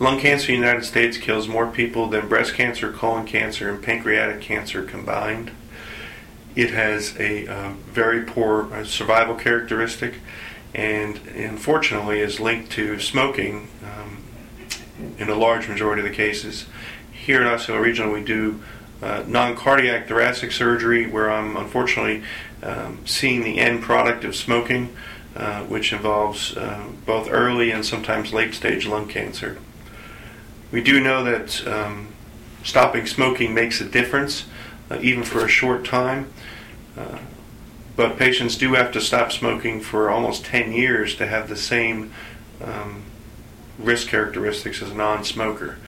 Lung cancer in the United States kills more people than breast cancer, colon cancer, and pancreatic cancer combined. It has a um, very poor uh, survival characteristic and unfortunately is linked to smoking um, in a large majority of the cases. Here at Osceola Regional, we do uh, non cardiac thoracic surgery where I'm unfortunately um, seeing the end product of smoking, uh, which involves uh, both early and sometimes late stage lung cancer. We do know that um, stopping smoking makes a difference, uh, even for a short time. Uh, but patients do have to stop smoking for almost 10 years to have the same um, risk characteristics as a non smoker.